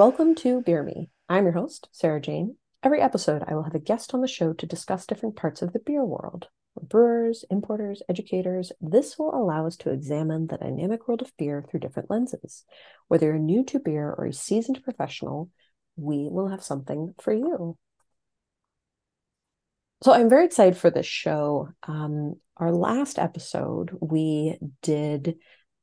Welcome to Beer Me. I'm your host, Sarah Jane. Every episode, I will have a guest on the show to discuss different parts of the beer world. brewers, importers, educators, this will allow us to examine the dynamic world of beer through different lenses. Whether you're new to beer or a seasoned professional, we will have something for you. So I'm very excited for this show. Um, our last episode, we did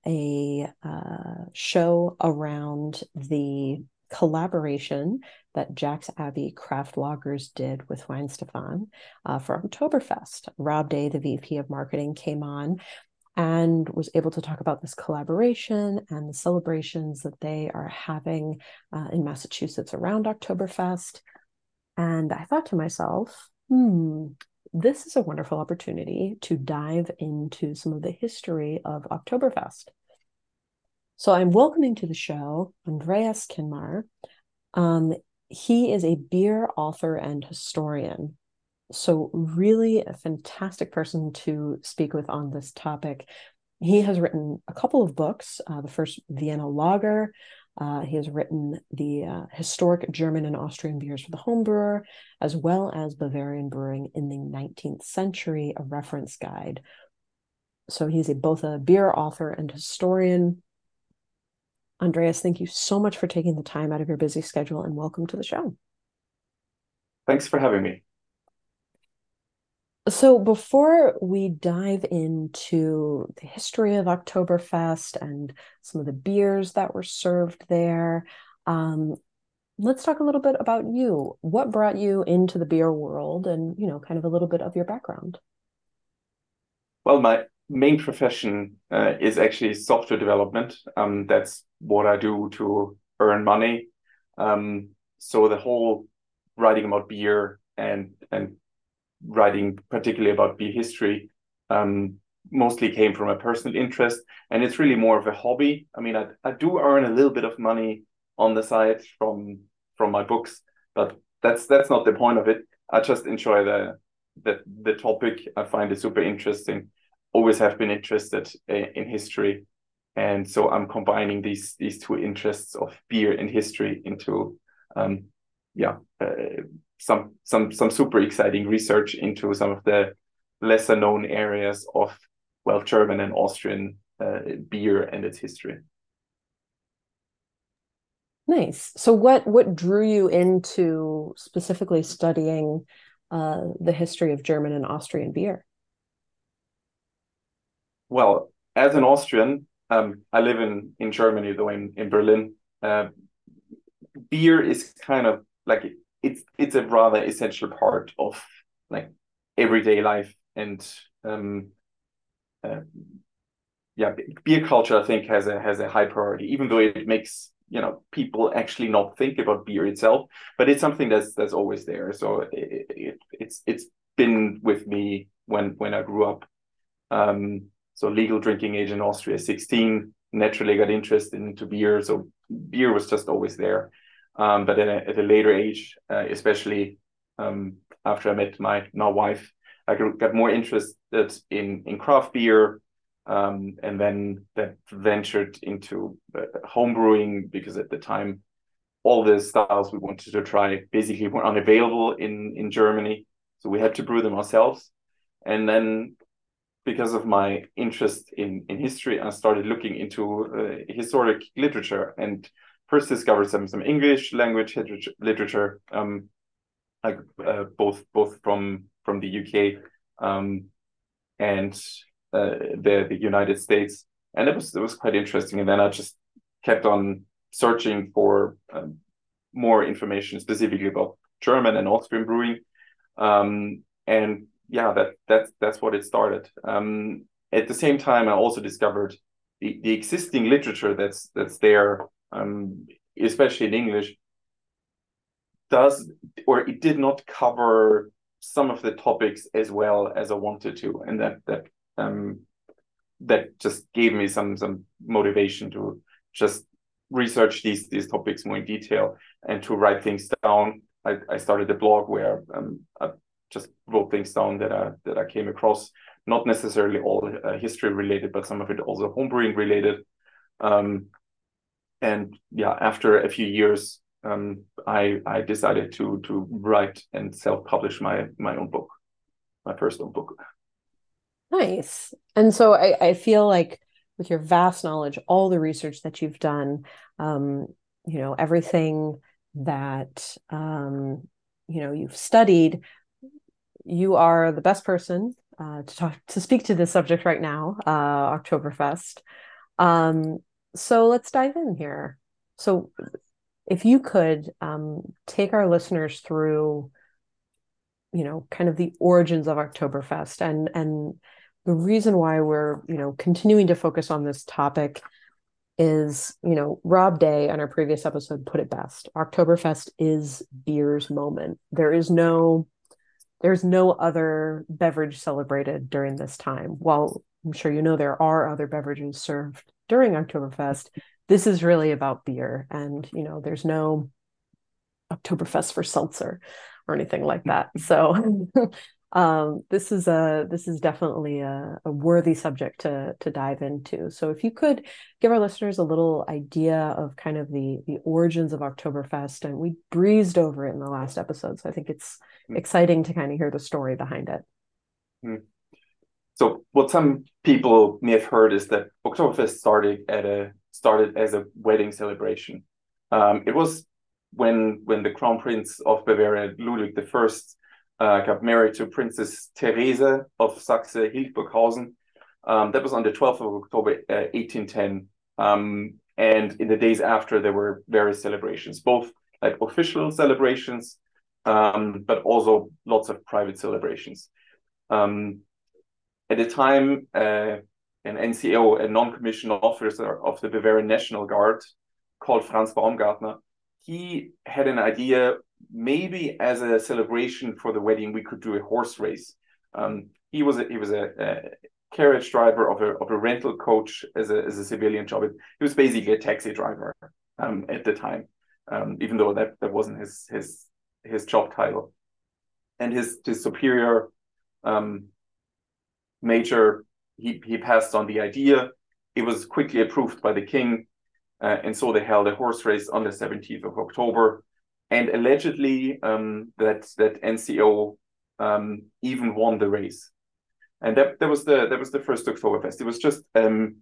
a uh, show around the collaboration that Jack's Abbey Craft Lagers did with Weihenstephan uh, for Oktoberfest. Rob Day, the VP of Marketing, came on and was able to talk about this collaboration and the celebrations that they are having uh, in Massachusetts around Oktoberfest. And I thought to myself, hmm, this is a wonderful opportunity to dive into some of the history of Oktoberfest. So I'm welcoming to the show Andreas Krenmair. Um, he is a beer author and historian. So, really a fantastic person to speak with on this topic. He has written a couple of books. Uh, the first, Vienna Lager. Uh, he has written the uh, historic German and Austrian beers for the homebrewer, as well as Bavarian brewing in the 19th century, a reference guide. So he's a, both a beer author and historian. Andreas, thank you so much for taking the time out of your busy schedule and welcome to the show. Thanks for having me. So, before we dive into the history of Oktoberfest and some of the beers that were served there, um, let's talk a little bit about you. What brought you into the beer world and, you know, kind of a little bit of your background? Well, my main profession uh, is actually software development. Um, that's what I do to earn money. Um, so the whole writing about beer and and writing particularly about beer history um, mostly came from a personal interest, and it's really more of a hobby. I mean, I, I do earn a little bit of money on the side from from my books, but that's that's not the point of it. I just enjoy the the the topic. I find it super interesting always have been interested in history and so i'm combining these these two interests of beer and history into um, yeah uh, some some some super exciting research into some of the lesser known areas of well german and austrian uh, beer and its history. Nice. So what what drew you into specifically studying uh, the history of german and austrian beer? Well, as an Austrian, um, I live in in Germany, though in in Berlin. Uh, beer is kind of like it's it's a rather essential part of like everyday life and um, uh, yeah, beer culture I think has a has a high priority, even though it makes you know people actually not think about beer itself, but it's something that's that's always there. So it, it, it's it's been with me when when I grew up. Um, so legal drinking age in Austria 16. Naturally got interested into beer, so beer was just always there. Um, but a, at a, later age, uh, especially um, after I met my now wife, I got more interested in in craft beer, um, and then that ventured into uh, home brewing because at the time all the styles we wanted to try basically were unavailable in in Germany, so we had to brew them ourselves. And then because of my interest in, in history, I started looking into uh, historic literature and first discovered some some English language literature, um, like uh, both both from from the UK um, and uh, the the United States, and it was it was quite interesting. And then I just kept on searching for um, more information specifically about German and Austrian brewing, um, and yeah, that that's that's what it started. Um, at the same time, I also discovered the, the existing literature that's that's there, um, especially in English, does or it did not cover some of the topics as well as I wanted to, and that that um, that just gave me some some motivation to just research these these topics more in detail and to write things down. I, I started a blog where um, I just wrote things down that I that I came across. Not necessarily all uh, history related, but some of it also homebrewing related. Um, and yeah, after a few years, um, I I decided to to write and self publish my my own book, my first own book. Nice. And so I, I feel like with your vast knowledge, all the research that you've done, um, you know, everything that um, you know you've studied, you are the best person uh, to talk to speak to this subject right now, uh, Oktoberfest. Um, so let's dive in here. So, if you could um, take our listeners through, you know, kind of the origins of Oktoberfest and and the reason why we're you know continuing to focus on this topic is you know rob day on our previous episode put it best oktoberfest is beer's moment there is no there's no other beverage celebrated during this time. While i'm sure you know there are other beverages served during oktoberfest this is really about beer. And you know there's no oktoberfest for seltzer or anything like that. So um, this is a this is definitely a, a, worthy subject to to dive into. So if you could give our listeners a little idea of kind of the the origins of Oktoberfest, and we breezed over it in the last episode, so I think it's mm. exciting to kind of hear the story behind it. Mm. So what some people may have heard is that Oktoberfest started at a started as a wedding celebration. Um, it was when when the crown prince of Bavaria Ludwig the First uh, got married to Princess Therese of Saxe Hildburghausen. Um, that was on the 12th of October, uh, 1810. Um, and in the days after, there were various celebrations, both like official celebrations, um, but also lots of private celebrations. Um, at the time, uh, an NCO, a non-commissioned officer of the Bavarian National Guard, called Franz Baumgartner, he had an idea maybe as a celebration for the wedding, we could do a horse race. Um, he was a, he was a, a, carriage driver of a of a rental coach as a as a civilian job. He was basically a taxi driver um, at the time, um, even though that that wasn't his his his job title. And his his superior um, major he he passed on the idea. It was quickly approved by the king, uh, and so they held a horse race on the 17th of October and allegedly um, that that NCO um, even won the race, and that that was the that was the first Oktoberfest. It was just um,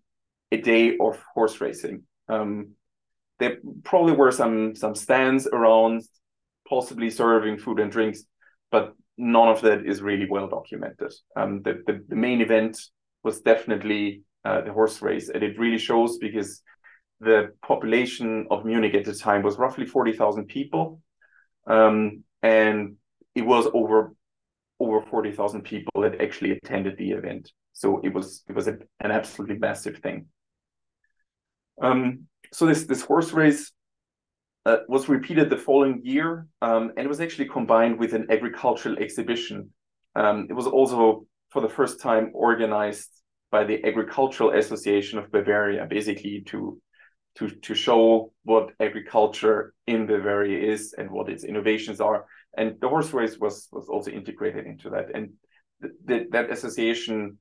a day of horse racing. Um, there probably were some some stands around, possibly serving food and drinks, but none of that is really well documented. Um, the, the, the main event was definitely uh, the horse race, and it really shows because the population of Munich at the time was roughly 40,000 people. Um, and it was over over 40,000 people that actually attended the event. So it was it was a, an absolutely massive thing. Um, so this this horse race uh, was repeated the following year, um, and it was actually combined with an agricultural exhibition. Um, it was also for the first time organized by the Agricultural Association of Bavaria, basically to to, to show what agriculture in Bavaria is and what its innovations are. And the horse race was, was also integrated into that. And th th that association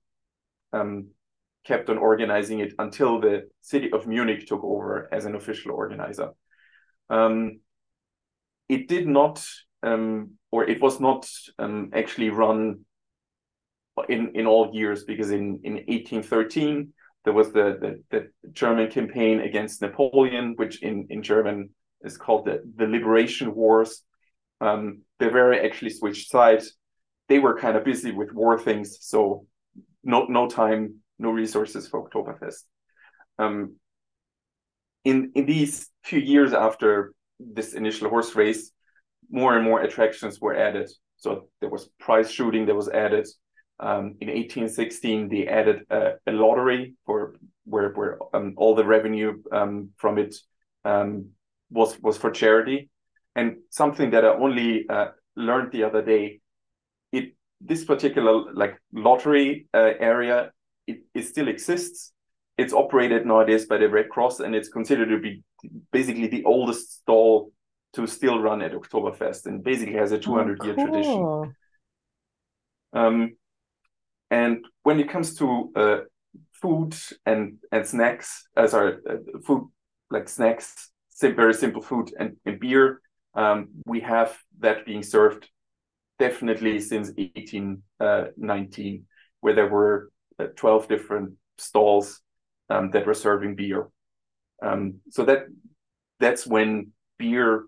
um, kept on organizing it until the city of Munich took over as an official organizer. Um, it did not, um, or it was not um, actually run in, in all years because in, in 1813, there was the, the, the German campaign against Napoleon, which in, in German is called the, the Liberation Wars. Um, Bavaria actually switched sides. They were kind of busy with war things, so no no time, no resources for Oktoberfest. Um, in in these few years after this initial horse race, more and more attractions were added. So there was prize shooting that was added. Um, in 1816, they added a, a lottery for where where um, all the revenue um, from it um, was was for charity, and something that I only uh, learned the other day. It this particular like lottery uh, area it, it still exists. It's operated nowadays by the Red Cross, and it's considered to be basically the oldest stall to still run at Oktoberfest, and basically has a 200 oh, year cool. tradition. Um, and when it comes to uh, food and and snacks, uh, sorry, uh, food like snacks, very simple food and, and beer. Um, we have that being served definitely since 1819, uh, where there were uh, 12 different stalls um, that were serving beer. Um, so that that's when beer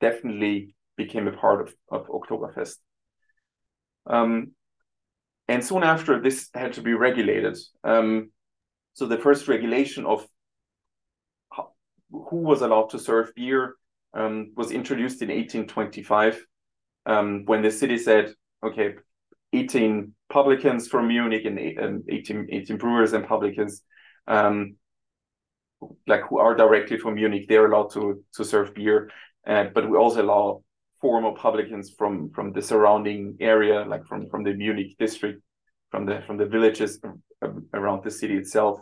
definitely became a part of, of Oktoberfest. Um, and soon after, this had to be regulated. Um, so the first regulation of who was allowed to serve beer um, was introduced in 1825 um, when the city said, okay, 18 publicans from Munich and, and 18, 18 brewers and publicans, um, like who are directly from Munich, they're allowed to, to serve beer. Uh, but we also allow former publicans from, from the surrounding area, like from, from the Munich district, from the from the villages around the city itself.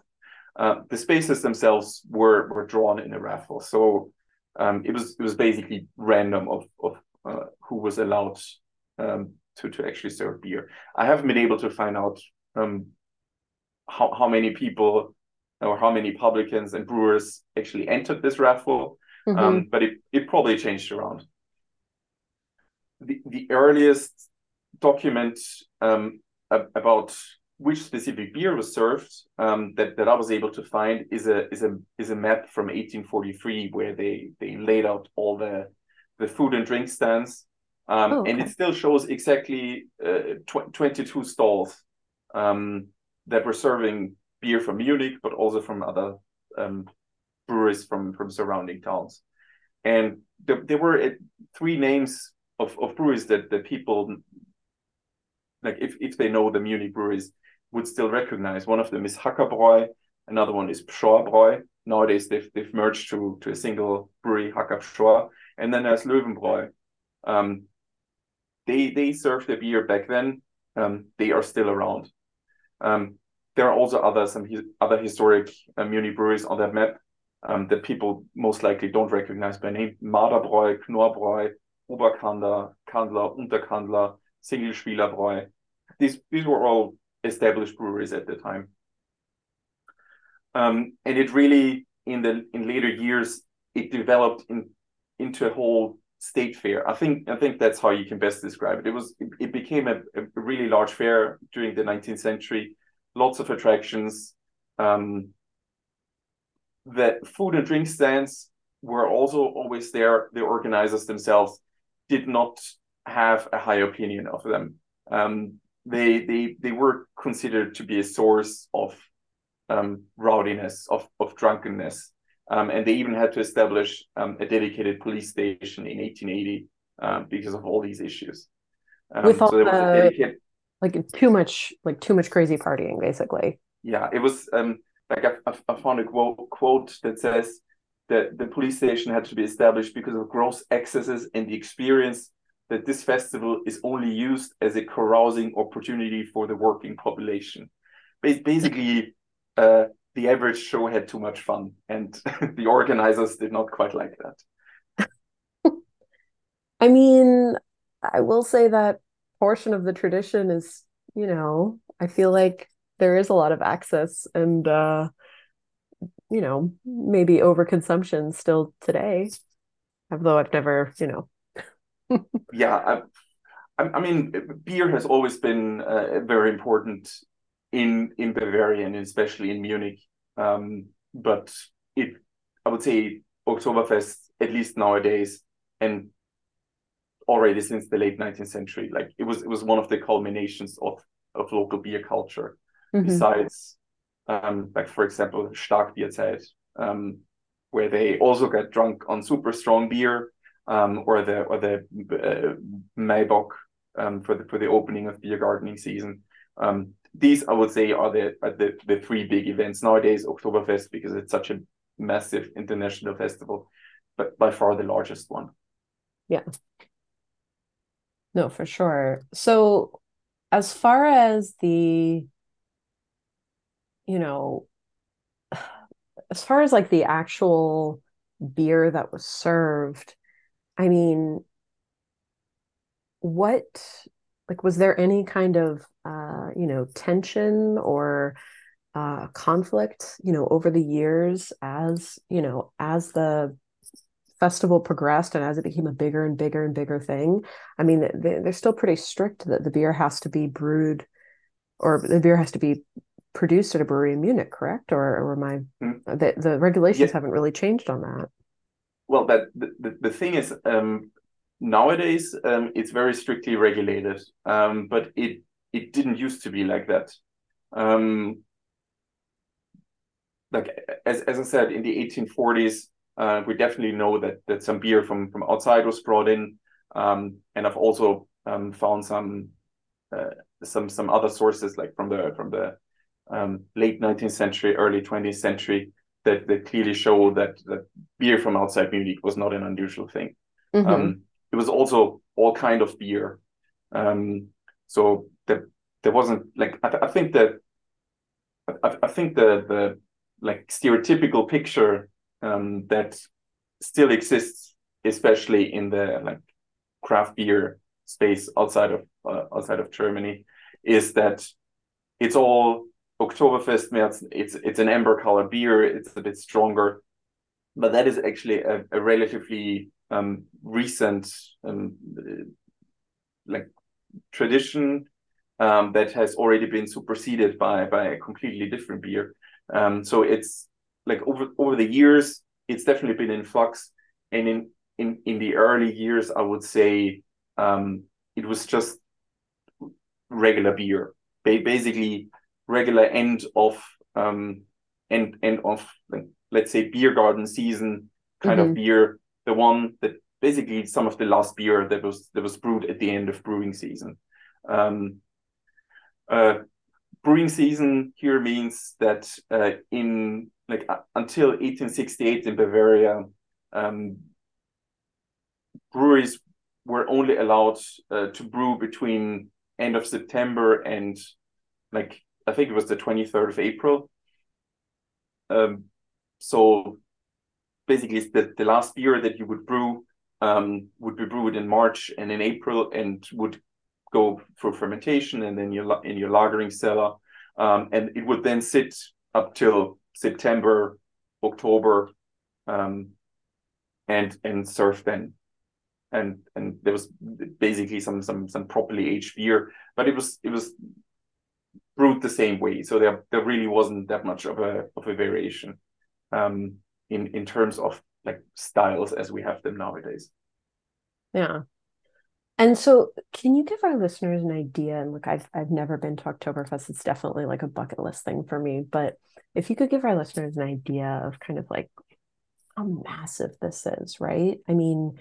Uh, the spaces themselves were were drawn in a raffle, so um, it was it was basically random of of uh, who was allowed um, to to actually serve beer. I haven't been able to find out um, how how many people or how many publicans and brewers actually entered this raffle, mm -hmm. but it it probably changed around. The the earliest document um, about which specific beer was served um, that, that I was able to find is a is a is a map from 1843 where they they laid out all the the food and drink stands um, oh, okay. and it still shows exactly uh, tw 22 stalls um, that were serving beer from Munich but also from other um, breweries from from surrounding towns and there, there were uh, three names of, of breweries that that people like if, if they know the Munich breweries would still recognize. One of them is Hackerbräu, another one is Pschorrbräu. Nowadays they've they've merged to to a single brewery, Hacker Pschorr. And then there's Löwenbräu. Um, they they served the beer back then. Um, they are still around. Um, there are also other some hi other historic uh, Munich breweries on that map um, that people most likely don't recognize by name. Maderbräu, Knorrbräu, Oberkandler, Kandler, Unterkandler, Singlspieler These these were all established breweries at the time. Um, and it really in the in later years it developed in into a whole state fair. I think I think that's how you can best describe it. It was it, it became a, a, really large fair during the 19th century. Lots of attractions. Um, the food and drink stands were also always there. The organizers themselves did not have a high opinion of them. Um, they they they were considered to be a source of um, rowdiness, of of drunkenness, um, and they even had to establish um, a dedicated police station in 1880 um, because of all these issues. Um, With all so dedicated... like too much like too much crazy partying, basically. Yeah, it was um, like I, I found a quote quote that says that the police station had to be established because of gross excesses and the experience that this festival is only used as a carousing opportunity for the working population. Basically, uh, the average show had too much fun, and the organizers did not quite like that. I mean, I will say that portion of the tradition is, you know, I feel like there is a lot of access and, uh, you know, maybe overconsumption still today, although I've never, you know, yeah, I, I, mean, beer has always been uh, very important in in Bavaria and especially in Munich. Um, but it, I would say, Oktoberfest, at least nowadays, and already since the late 19th century, like it was it was one of the culminations of of local beer culture. Mm-hmm. Besides, um, like for example, Starkbierzeit, um, where they also get drunk on super strong beer um, or the or the uh, Maibock um, for the for the opening of beer gardening season. Um, these I would say are the are the the three big events nowadays. Oktoberfest because it's such a massive international festival, but by far the largest one. Yeah. No, for sure. So, as far as the, you know, as far as like the actual beer that was served, I mean, what like was there any kind of uh, you know tension or uh, conflict you know over the years as you know as the festival progressed and as it became a bigger and bigger and bigger thing, I mean, they, they're still pretty strict that the beer has to be brewed or the beer has to be produced at a brewery in Munich, correct? Or, or am I, mm. the, the regulations yeah. haven't really changed on that. Well, that the, the thing is, um, nowadays um, it's very strictly regulated, um, but it it didn't used to be like that. Um, like as as I said, in the 1840s, uh, we definitely know that that some beer from from outside was brought in, um, and I've also um, found some uh, some some other sources like from the from the um, late 19th century, early 20th century that that clearly show that that beer from outside Munich was not an unusual thing. Mm-hmm. Um, it was also all kind of beer. Um, so that there wasn't like I, I think that I, I, think the the like stereotypical picture um, that still exists, especially in the like craft beer space outside of uh, outside of Germany, is that it's all Oktoberfest März. It's it's an amber color beer. It's a bit stronger, but that is actually a, a relatively um, recent um, like tradition um, that has already been superseded by by a completely different beer. Um, so it's like over over the years, it's definitely been in flux. And in in in the early years, I would say um, it was just regular beer, ba- basically regular end of um, end end of like, let's say beer garden season kind mm-hmm. of beer, the one that basically some of the last beer that was that was brewed at the end of brewing season. Um, uh, brewing season here means that uh, in like uh, until 1868 in Bavaria, um, breweries were only allowed uh, to brew between end of September and like I think it was the 23rd of April. Um, so basically, the, the last beer that you would brew um, would be brewed in March and in April and would go through fermentation and then your in your lagering cellar, um, and it would then sit up till September, October, um, and and serve then. And and there was basically some some some properly aged beer, but it was it was brewed the same way, so there there really wasn't that much of a of a variation um, in in terms of like styles as we have them nowadays. Yeah. And so, can you give our listeners an idea? And look, I've I've never been to Oktoberfest. It's definitely like a bucket list thing for me. But if you could give our listeners an idea of kind of like how massive this is, right? I mean,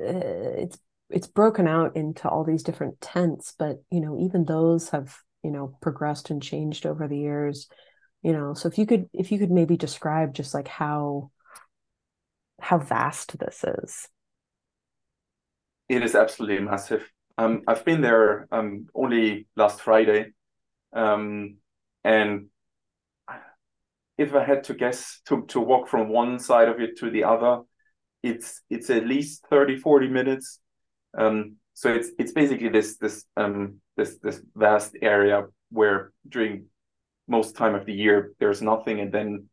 uh, it's it's broken out into all these different tents, but you know, even those have you know progressed and changed over the years. You know, so if you could if you could maybe describe just like how how vast this is. It is absolutely massive. Um, I've been there um, only last Friday, um, and if I had to guess to, to walk from one side of it to the other, it's it's at least 30, 40 minutes. Um, so it's it's basically this this um this this vast area where during most time of the year there's nothing, and then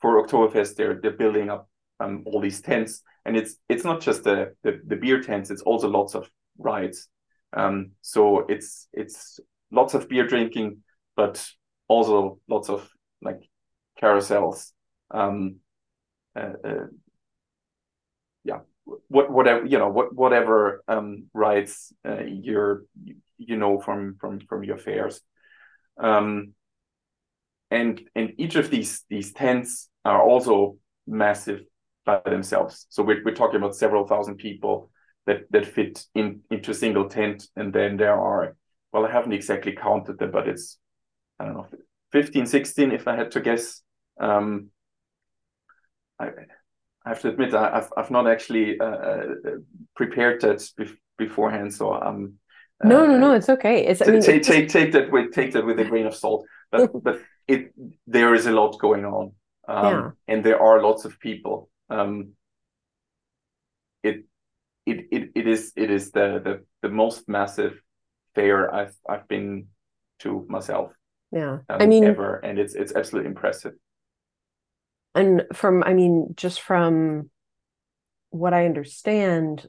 for Oktoberfest they're they're building up um, all these tents. And it's it's not just the, the, the beer tents it's also lots of rides. Um, so it's it's lots of beer drinking but also lots of like carousels. Um, uh, uh, yeah what whatever you know what whatever um, rides uh, you're you know from from from your fairs um, and and each of these these tents are also massive by themselves. So we're, we're talking about several thousand people that, that fit in into a single tent. And then there are, well, I haven't exactly counted them, but it's, I don't know, 15, 16, if I had to guess. Um, I, I have to admit, I, have I've not actually uh, uh prepared that bef- beforehand. So I'm, uh, no, no, no, it's okay. It's I mean, take, take, take that with take that with a grain of salt. But but it there is a lot going on, um, yeah. and there are lots of people um, it, it it it is it is the the the most massive fair I've I've been to myself. Yeah, um, I mean ever, and it's it's absolutely impressive. And from I mean, just from what I understand,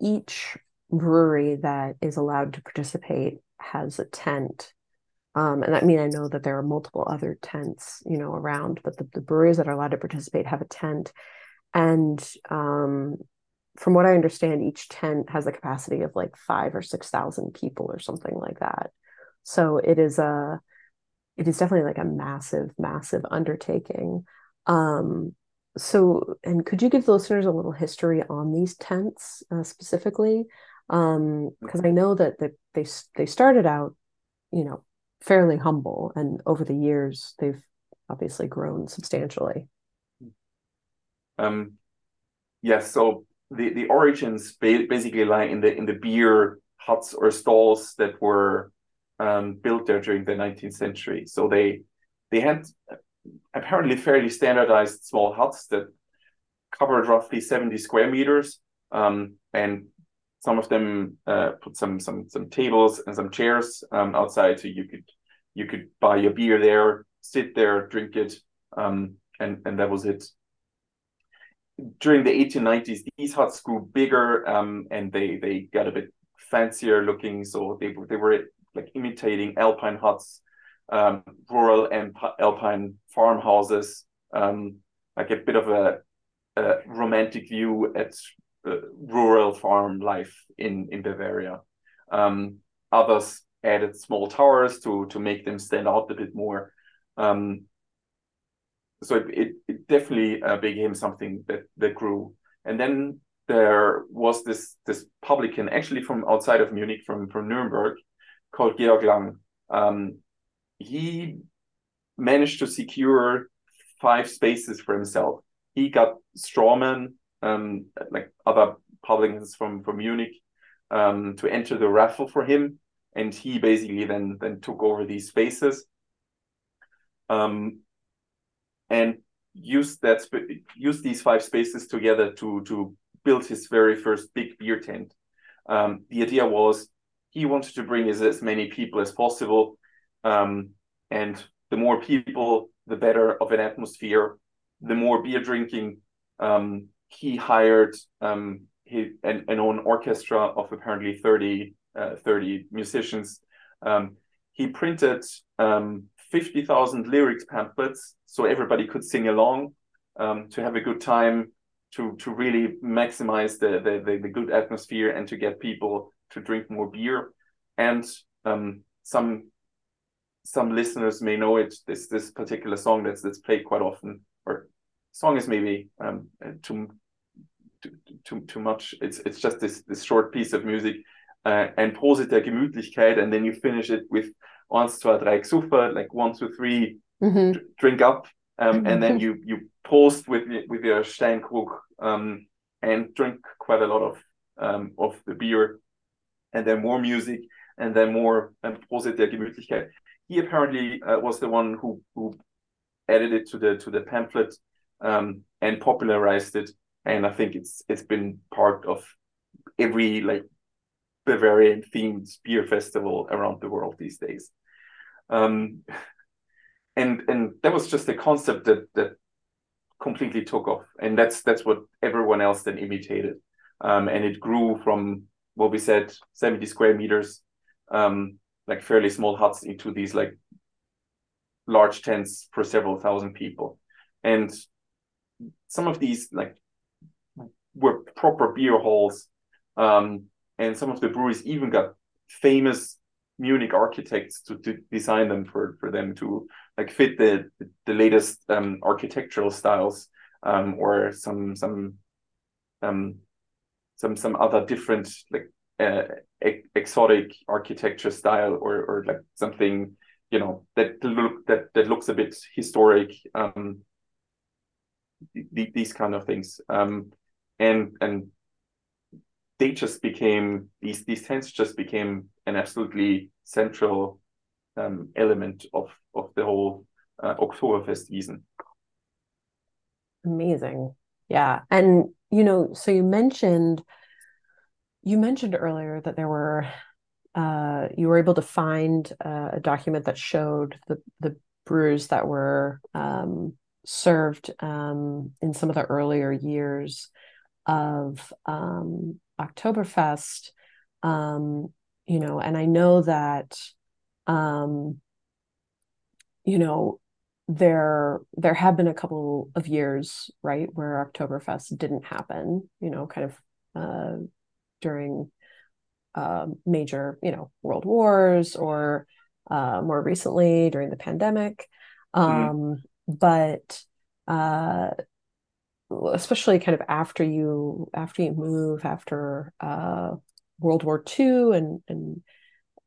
each brewery that is allowed to participate has a tent. Um, and I mean, I know that there are multiple other tents, you know, around, but the, the breweries that are allowed to participate have a tent. And um, from what I understand, each tent has a capacity of like five or six thousand people or something like that. So it is a, it is definitely like a massive, massive undertaking. Um, so, and could you give the listeners a little history on these tents uh, specifically? Um, because I know that the, they they started out, you know, fairly humble, and over the years they've obviously grown substantially. Um, yes. So the the origins basically lie in the in the beer huts or stalls that were um, built there during the 19th century. So they they had apparently fairly standardized small huts that covered roughly 70 square meters, um, and some of them uh, put some some some tables and some chairs um, outside, so you could you could buy your beer there, sit there, drink it, um, and and that was it during the 1890s, these huts grew bigger um, and they they got a bit fancier looking. So they they were like imitating alpine huts, um, rural and alpine farmhouses, um, like a bit of a, a romantic view at rural farm life in in Bavaria. Um, others added small towers to to make them stand out a bit more. Um, so it, it, it definitely uh, became something that that grew. And then there was this this publican actually from outside of Munich, from from Nuremberg, called Georg Lang. Um, he managed to secure five spaces for himself. He got strawmen, um, like other publicans from from Munich, um, to enter the raffle for him, and he basically then then took over these spaces. Um, and use that use these five spaces together to to build his very first big beer tent. Um, the idea was he wanted to bring as, as many people as possible, um, and the more people, the better of an atmosphere. The more beer drinking. Um, he hired um, he, an, an own orchestra of apparently 30, uh, 30 musicians. Um, he printed um, 50,000 lyrics pamphlets so everybody could sing along um, to have a good time to to really maximize the, the, the the good atmosphere and to get people to drink more beer and um, some some listeners may know it this this particular song that's that's played quite often song is maybe um, too too too, much it's it's just this this short piece of music uh, and Prosit der Gemütlichkeit and then you finish it with eins, zwei, drei, super, like one, two, three, mm-hmm. drink up, um, and then you you post with with your Steinkrug um, and drink quite a lot of um, of the beer, and then more music, and then more um, Prosit der Gemütlichkeit. He apparently uh, was the one who who added it to the to the pamphlet um, and popularized it, and I think it's it's been part of every like Bavarian themed beer festival around the world these days. Um, and and that was just a concept that that completely took off, and that's that's what everyone else then imitated, um, and it grew from what we said seventy square meters, um, like fairly small huts, into these like large tents for several thousand people, and some of these like were proper beer halls, um, and some of the breweries even got famous Munich architects to, to design them for for them to like fit the the latest um, architectural styles um, or some some um, some some other different like uh, exotic architecture style or or like something you know that look that that looks a bit historic um th- these kind of things. Um and and they just became these these tents just became an absolutely central um, element of of the whole uh, Oktoberfest season. Amazing, yeah, and you know, so you mentioned you mentioned earlier that there were uh, you were able to find uh, a document that showed the the brews that were um, served um, in some of the earlier years of um, Oktoberfest, um, you know, and I know that, um, you know, there there have been a couple of years, right, where Oktoberfest didn't happen, you know, kind of uh, during uh, major, you know, world wars or uh, more recently during the pandemic. Mm-hmm. But uh, especially kind of after you after you move after uh, World War II and and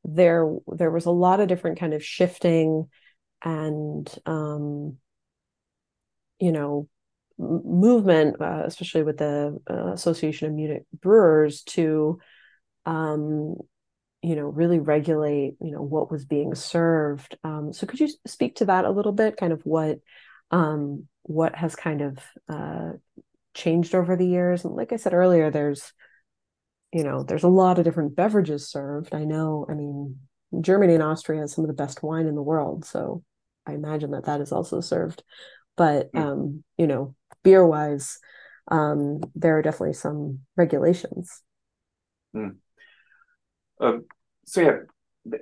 there there was a lot of different kind of shifting and um, you know movement, uh, especially with the uh, Association of Munich Brewers, to um, you know really regulate you know what was being served. Um, so could you speak to that a little bit? Kind of what um, what has kind of uh, changed over the years? And like I said earlier, there's you know there's a lot of different beverages served. I know. I mean, Germany and Austria has some of the best wine in the world, so I imagine that that is also served. But hmm. um, you know, beer wise, um, there are definitely some regulations. Mm. Uh, so yeah,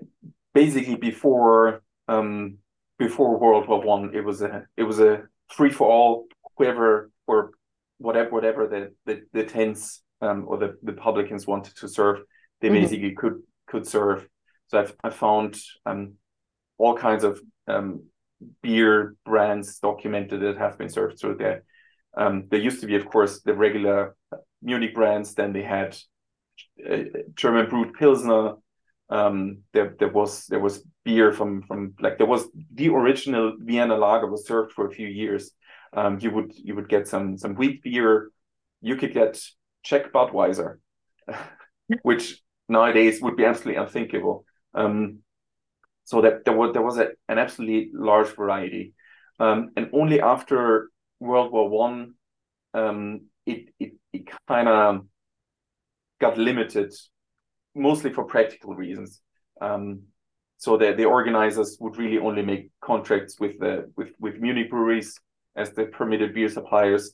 basically before um, before World War One, it was a it was a free for all. Whoever or whatever whatever the the, the tents um, or the, the publicans wanted to serve, they mm-hmm. basically could could serve. So I've I found um, all kinds of um, beer brands documented that have been served through there. Um, there used to be, of course, the regular Munich brands. Then they had German brewed Pilsner. Um, there, there was there was beer from from like there was the original Vienna lager was served for a few years. Um, you would you would get some some wheat beer. You could get Czech Budweiser, which nowadays would be absolutely unthinkable. Um, so that there was there was a, an absolutely large variety, um, and only after World War One, um, it it, it kind of got limited, mostly for practical reasons. Um, so that the organizers would really only make contracts with the with with Munich breweries as the permitted beer suppliers.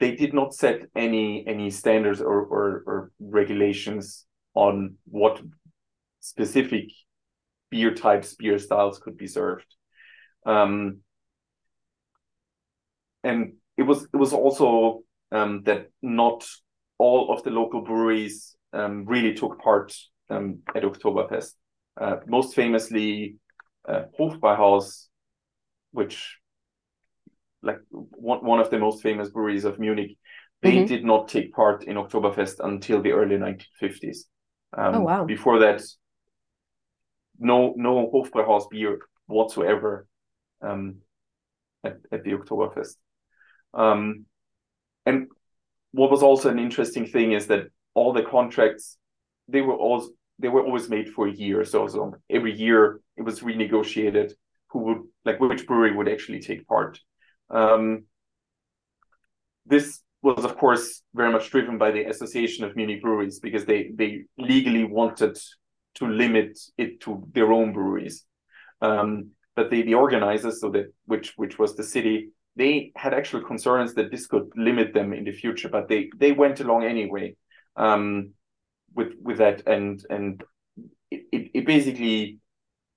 They did not set any any standards or or, or regulations on what specific beer types, beer styles could be served. Um, and it was it was also um, that not all of the local breweries um, really took part um, at Oktoberfest. Uh, most famously, uh, Hofbräuhaus, which like one, one of the most famous breweries of Munich, they mm-hmm. did not take part in Oktoberfest until the early 1950s. Um, oh wow! Before that, no no Hofbräuhaus beer whatsoever um, at, at the Oktoberfest. Um, and what was also an interesting thing is that all the contracts they were all they were always made for a year. So so every year it was renegotiated who would like which brewery would actually take part. Um, this was of course very much driven by the Association of Munich Breweries because they they legally wanted to limit it to their own breweries. Um, but the, the organizers, so that which which was the city, they had actual concerns that this could limit them in the future, but they they went along anyway um, with with that, and and it, it basically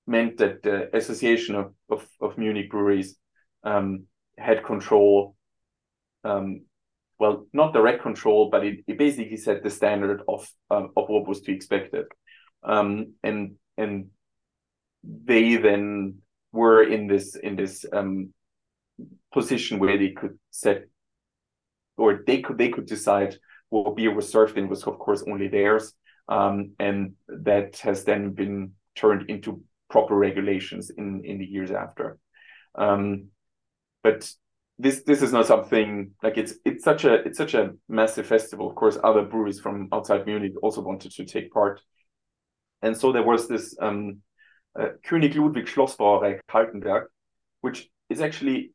meant that the Association of of, of Munich breweries um, had control. Um, well, not direct control, but it, it basically set the standard of um, of what was to be expected um, and and they then were in this in this um, position where they could set or they could they could decide what beer was served in was of course only theirs. Um, and that has then been turned into proper regulations in in the years after. Um, but this this is not something like it's it's such a it's such a massive festival. Of course other breweries from outside munich also wanted to take part. And so there was this um, uh, König Ludwig Schlossbrauerei Kaltenberg, which is actually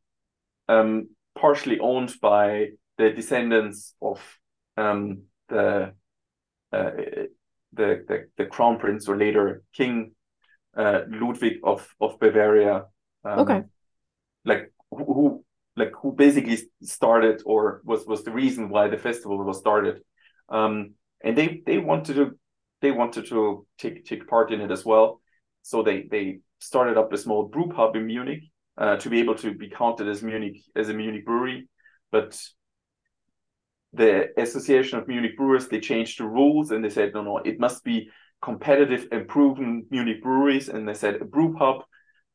um, partially owned by the descendants of um, the, uh, the, the the crown prince or later king uh, Ludwig of of Bavaria. Um, okay. Like who, who, like who basically started or was was the reason why the festival was started. Um, and they they wanted to they wanted to take take part in it as well. So they they started up a small brew pub in Munich uh, to be able to be counted as Munich as a Munich brewery. But the Association of Munich Brewers they changed the rules and they said no no it must be competitive and proven Munich breweries and they said a brew pub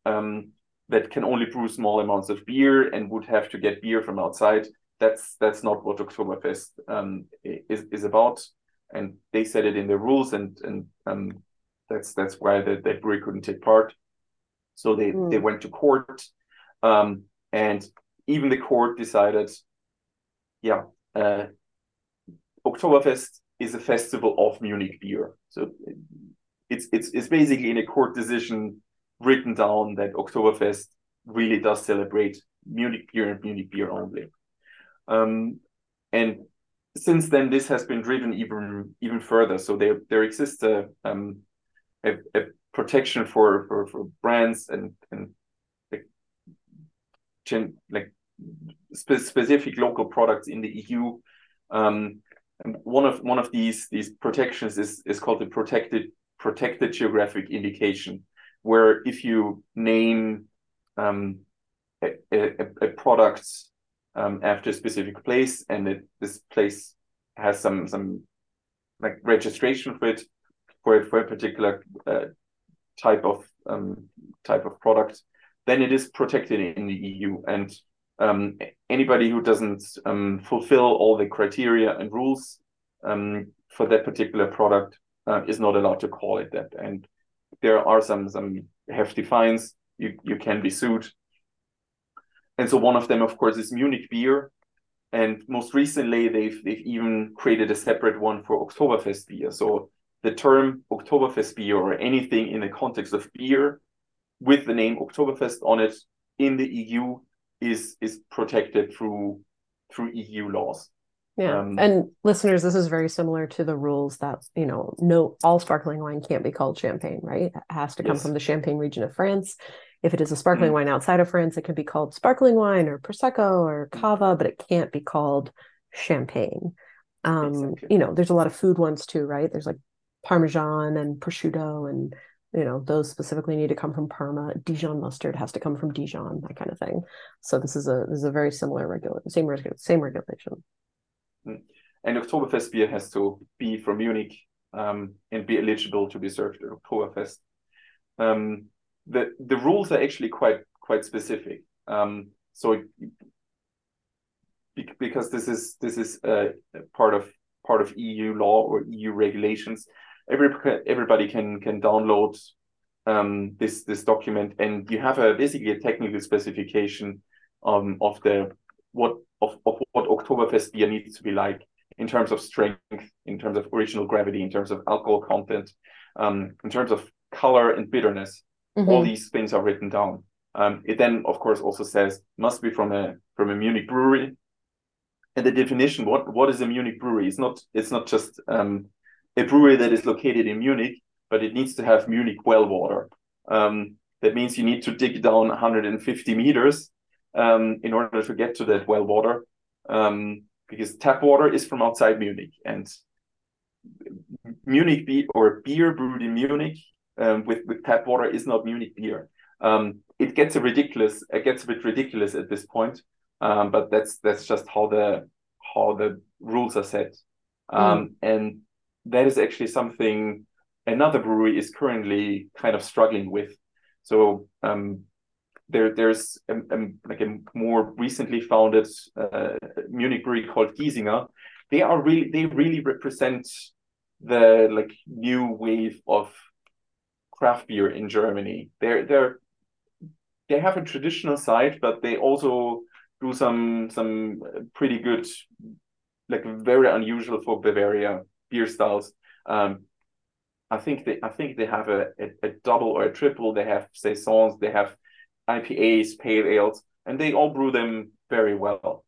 um, that can only brew small amounts of beer and would have to get beer from outside. That's that's not what Oktoberfest um, is is about, and they said it in the rules, and and um, that's that's why the, that brewery couldn't take part. So they mm. they went to court, um, and even the court decided, yeah, uh, Oktoberfest is a festival of Munich beer. So it's it's it's basically in a court decision written down that Oktoberfest really does celebrate Munich beer and Munich beer only. Um, and since then, this has been driven even even further. So there there exists a um, a, a protection for, for for brands and and like, like spe specific local products in the EU. Um, one of one of these these protections is is called the protected protected geographic indication, where if you name um, a, a, a, product um, after a specific place and it, this place has some some like registration for it for for a particular uh, type of um, type of product, then it is protected in the EU. And um, anybody who doesn't um, fulfill all the criteria and rules um, for that particular product uh, is not allowed to call it that. And there are some some hefty fines. You you can be sued. And so one of them, of course, is Munich beer. And most recently, they've they've even created a separate one for Oktoberfest beer. So the term Oktoberfest beer or anything in the context of beer with the name Oktoberfest on it in the EU is is protected through through EU laws. Yeah. Um, and listeners, this is very similar to the rules that, you know, no all sparkling wine can't be called champagne, right? It has to come yes. from the Champagne region of France. If it is a sparkling mm. wine outside of France, it can be called sparkling wine or prosecco or cava, but it can't be called champagne. Um, exactly. you know, there's a lot of food ones too, right? There's like parmesan and prosciutto and you know those specifically need to come from parma dijon mustard has to come from dijon that kind of thing so this is a this is a very similar regular same same regulation Mm. And Oktoberfest beer has to be from Munich um, and be eligible to be served at Oktoberfest. Um, the the rules are actually quite quite specific. Um, so because this is this is uh, part of part of EU law or EU regulations, every everybody can can download um, this this document, and you have a basically a technical specification um, of the what of, of what Oktoberfest beer needs to be like in terms of strength, in terms of original gravity, in terms of alcohol content, um, in terms of color and bitterness. Mm-hmm. All these things are written down. Um, it then, of course, also says must be from a from a Munich brewery. And the definition, what what is a Munich brewery? It's not it's not just um, a brewery that is located in Munich, but it needs to have Munich well water. Um, that means you need to dig down 150 meters um, in order to get to that well water um, because tap water is from outside Munich and Munich beer or beer brewed in Munich um, with with tap water is not Munich beer. Um, it gets a ridiculous. It gets a bit ridiculous at this point, um, but that's that's just how the how the rules are set, um, mm. and that is actually something another brewery is currently kind of struggling with. So um, there there's a, a, like a more recently founded uh, Munich brewery called Giesinger. They are really they really represent the like new wave of craft beer in Germany. They're they're they have a traditional side, but they also do some some pretty good, like very unusual for Bavaria beer styles. Um, I think they I think they have a, a, a double or a triple. They have saisons. They have IPAs, pale ales, and they all brew them very well.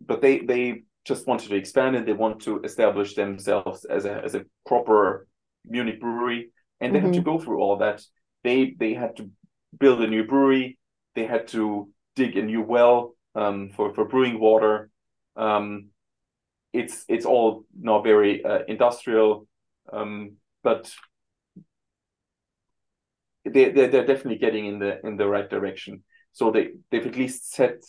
But they they just wanted to expand it. They want to establish themselves as a as a proper Munich brewery, and they mm-hmm. had to mm-hmm. go through all that. They they had to build a new brewery. They had to dig a new well um, for for brewing water. Um, it's it's all not very uh, industrial, um, but they they're, they're definitely getting in the in the right direction. So they they've at least set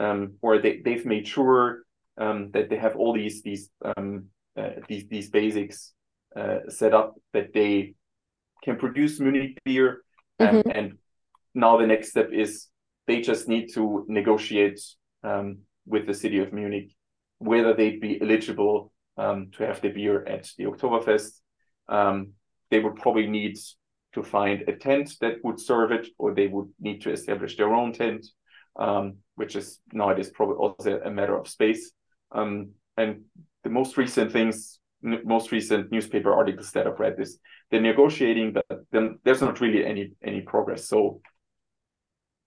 um, or they they've made sure um, that they have all these these um, uh, these these basics uh, set up that they can produce Munich beer, and, mm-hmm. and now the next step is they just need to negotiate um, with the city of Munich whether they'd be eligible um, to have the beer at the Oktoberfest. Um, they would probably need to find a tent that would serve it, or they would need to establish their own tent, um, which is nowadays probably also a matter of space. Um, and the most recent things, most recent newspaper articles that I've read is they're negotiating, but then there's not really any any progress. So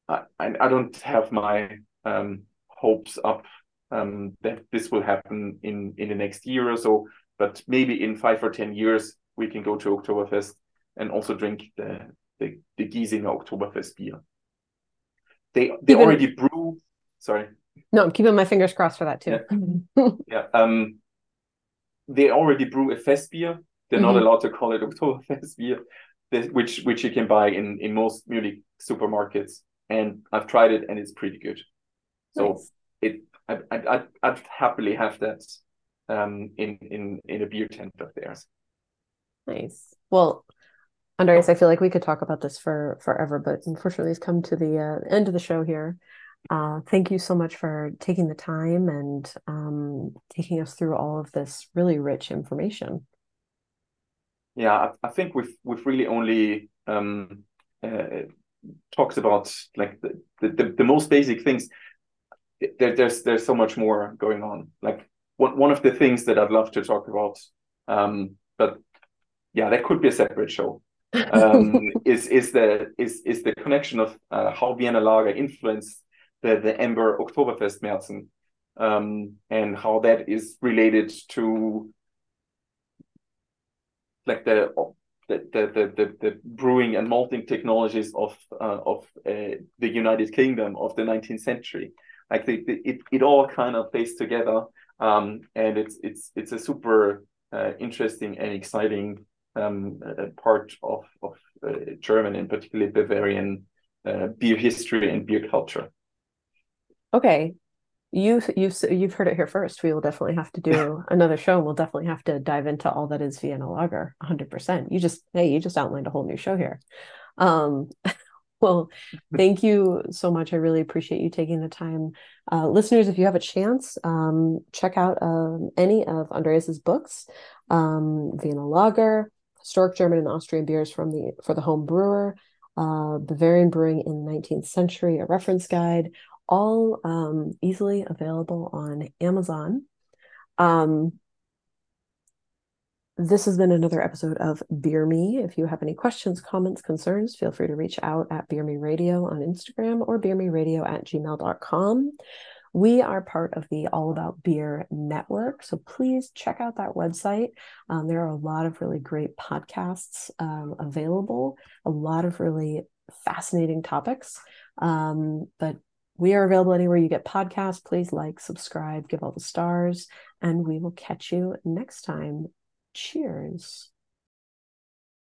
I I don't have my um, hopes up um, that this will happen in in the next year or so. But maybe in five or ten years we can go to Oktoberfest and also drink the the, the Giesinger Oktoberfest beer. They they Even, already brew. Sorry. No, I'm keeping my fingers crossed for that too. Yeah. yeah. Um, they already brew a fest beer. They're mm-hmm. not allowed to call it Oktoberfest beer, which which you can buy in in most Munich supermarkets. And I've tried it, and it's pretty good. So nice. it I'd, I'd, I'd happily have that um, in in in a beer tent of theirs. Nice. Well, Andreas, I feel like we could talk about this for forever, but unfortunately, it's come to the uh, end of the show here. Uh, thank you so much for taking the time and um, taking us through all of this really rich information. Yeah, I, I think we've we've really only um, uh, talked about like the, the, the most basic things. There, there's there's so much more going on. Like one one of the things that I'd love to talk about, um, but yeah, that could be a separate show um, is is the is is the connection of uh, how Vienna Lager influenced the the Ember Oktoberfest Märzen, um, and how that is related to like the the the the, the brewing and malting technologies of uh, of uh, the United Kingdom of the 19th century. Like the, the, it it all kind of plays together, um, and it's it's it's a super uh, interesting and exciting um, part of, of uh, German and particularly Bavarian uh, beer history and beer culture. Okay, you you've you've heard it here first. We will definitely have to do another show, and we'll definitely have to dive into all that is Vienna Lager. 100. percent You just hey, you just outlined a whole new show here. Um, well, thank you so much. I really appreciate you taking the time, uh, listeners. If you have a chance, um, check out um, any of Andreas's books, um, Vienna Lager, historic German and Austrian beers from the for the home brewer, uh, Bavarian brewing in the 19th century, a reference guide, all um, easily available on Amazon. Um, this has been another episode of Beer Me. If you have any questions, comments, concerns, feel free to reach out at Beer Me Radio on Instagram or beermeradio at gmail.com. We are part of the All About Beer network. So please check out that website. Um, there are a lot of really great podcasts um, available, a lot of really fascinating topics. Um, but we are available anywhere you get podcasts. Please like, subscribe, give all the stars, and we will catch you next time. Cheers.